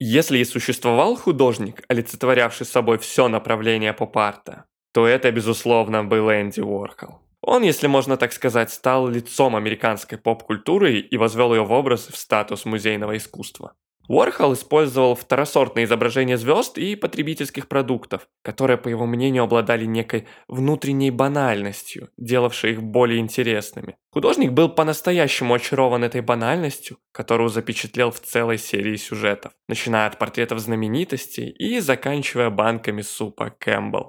Если и существовал художник, олицетворявший собой все направление поп-арта, то это, безусловно, был Энди Уорхол. Он, если можно так сказать, стал лицом американской поп-культуры и возвел ее в образ в статус музейного искусства. Уорхол использовал второсортные изображения звезд и потребительских продуктов, которые, по его мнению, обладали некой внутренней банальностью, делавшей их более интересными. Художник был по-настоящему очарован этой банальностью, которую запечатлел в целой серии сюжетов, начиная от портретов знаменитостей и заканчивая банками супа Кэмпбелл.